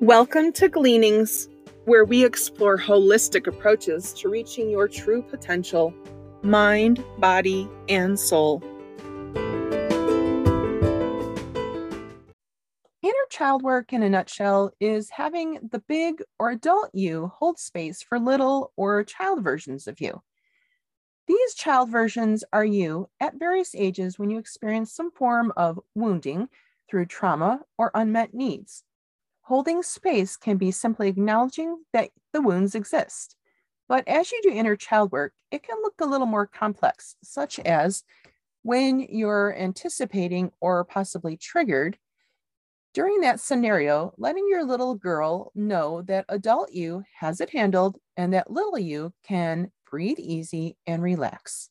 Welcome to Gleanings, where we explore holistic approaches to reaching your true potential mind, body, and soul. Inner child work in a nutshell is having the big or adult you hold space for little or child versions of you. These child versions are you at various ages when you experience some form of wounding through trauma or unmet needs. Holding space can be simply acknowledging that the wounds exist. But as you do inner child work, it can look a little more complex, such as when you're anticipating or possibly triggered. During that scenario, letting your little girl know that adult you has it handled and that little you can breathe easy and relax.